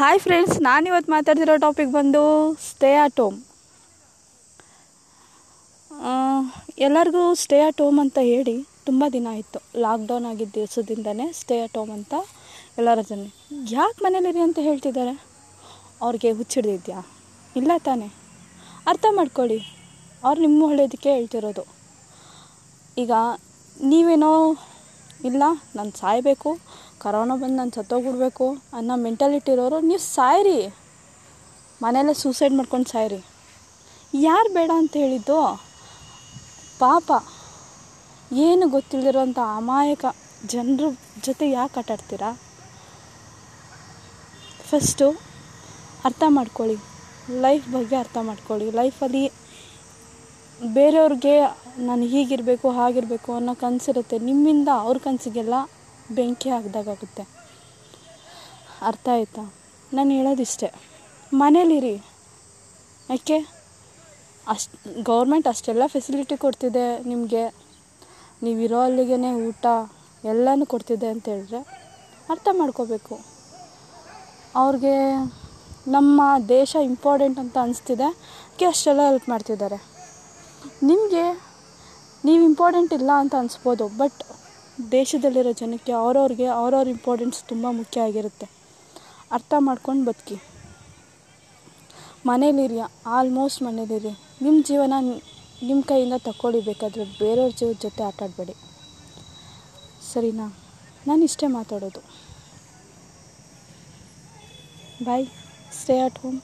Hi friends ನಾನಿವತ್ತು ಮಾತಾಡ್ತಿರೋ topic ಬಂದು ಸ್ಟೇ ಅಟ್ ಹೋಮ್ ಎಲ್ಲರಿಗೂ ಸ್ಟೇ ಅಟ್ ಹೋಮ್ ಅಂತ ಹೇಳಿ ತುಂಬ ದಿನ ಆಯಿತು. ಲಾಕ್ಡೌನ್ ಆಗಿದ್ದ ದಿವಸದಿಂದನೇ ಸ್ಟೇ ಅಟ್ ಹೋಮ್ ಅಂತ ಎಲ್ಲರ ಜನ. ಯಾಕೆ ಮನೇಲಿರಿ ಅಂತ ಹೇಳ್ತಿದ್ದಾರೆ ಅವ್ರಿಗೆ ಹುಚ್ಚಿಡ್ದಿದ್ಯಾ? ಇಲ್ಲ ತಾನೇ. ಅರ್ಥ ಮಾಡ್ಕೊಳ್ಳಿ. ಅವ್ರು ನಿಮ್ಮ ಒಳ್ಳೇದಕ್ಕೆ ಹೇಳ್ತಿರೋದು. ಈಗ ನೀವೇನೋ ಇಲ್ಲ, ನಾನು ಸಾಯಬೇಕು ಕರೋನಾ ಬಂದು ನಾನು ಸತ್ತೋಗ್ಬಿಡ್ಬೇಕು ಅನ್ನೋ ಮೆಂಟಾಲಿಟಿ ಇರೋರು, ನೀವು ಸಾಯ್ರಿ. ಮನೆಯಲ್ಲೇ ಸೂಸೈಡ್ ಮಾಡ್ಕೊಂಡು ಸಾಯ್ರಿ. ಯಾರು ಬೇಡ ಅಂತ ಹೇಳಿದ್ದು? ಪಾಪ. ಏನು ಗೊತ್ತಿಲ್ಲದಿರೋಂಥ ಅಮಾಯಕ ಜನರ ಜೊತೆ ಯಾಕೆ ಆಟಾಡ್ತೀರಾ ಫಸ್ಟು ಅರ್ಥ ಮಾಡ್ಕೊಳ್ಳಿ. ಲೈಫ್ ಬಗ್ಗೆ ಅರ್ಥ ಮಾಡ್ಕೊಳ್ಳಿ. ಲೈಫಲ್ಲಿ ಬೇರೆಯವ್ರಿಗೆ ನಾನು ಹೀಗಿರಬೇಕು, ಹಾಗಿರಬೇಕು ಅನ್ನೋ ಕನಸಿರುತ್ತೆ. ನಿಮ್ಮಿಂದ ಅವ್ರ ಕನಸಿಗೆಲ್ಲ ಬೆಂಕಿ ಹಾಕ್ದಾಗುತ್ತೆ ಅರ್ಥ ಆಯ್ತಾ? ನಾನು ಹೇಳೋದಿಷ್ಟೇ. ಮನೇಲಿರಿ. ಯಾಕೆ? ಅಷ್ಟು, ಗೌರ್ಮೆಂಟ್ ಅಷ್ಟೆಲ್ಲ ಫೆಸಿಲಿಟಿ ಕೊಡ್ತಿದೆ ನಿಮಗೆ. ನೀವಿರೋ ಅಲ್ಲಿಗೆ ಊಟ ಎಲ್ಲನೂ ಕೊಡ್ತಿದೆ ಅಂತ ಹೇಳಿದ್ರೆ ಅರ್ಥ ಮಾಡ್ಕೋಬೇಕು. ಅವ್ರಿಗೆ ನಮ್ಮ ದೇಶ ಇಂಪಾರ್ಟೆಂಟ್ ಅಂತ ಅನಿಸ್ತಿದೆ. ಅದಕ್ಕೆ ಅಷ್ಟೆಲ್ಲ ಹೆಲ್ಪ್ ಮಾಡ್ತಿದ್ದಾರೆ. ನಿಮಗೆ, ನೀವು ಇಂಪಾರ್ಟೆಂಟ್ ಇಲ್ಲ ಅಂತ ಅನಿಸ್ಬೋದು ಬಟ್ ದೇಶದಲ್ಲಿರೋ ಜನಕ್ಕೆ ಅವ್ರವ್ರಿಗೆ ಅವ್ರವ್ರ ಇಂಪಾರ್ಟೆನ್ಸ್ ತುಂಬ ಮುಖ್ಯ ಆಗಿರುತ್ತೆ. ಅರ್ಥ ಮಾಡ್ಕೊಂಡು ಬದುಕಿ. ಮನೇಲಿರಿ ಆಲ್ಮೋಸ್ಟ್ ಮನೇಲಿರಿ. ನಿಮ್ಮ ಜೀವನ ನಿಮ್ಮ ಕೈಯಿಂದ ತಗೊಳ್ಳಿ ಬೇಕಾದರೆ ಬೇರೆಯವ್ರ ಜೀವದ ಜೊತೆ ಆಟಾಡಬೇಡಿ ಸರಿನಾ? ನಾನು ಇಷ್ಟೇ ಮಾತಾಡೋದು. ಬಾಯ್ ಸ್ಟೇ ಅಟ್ ಹೋಮ್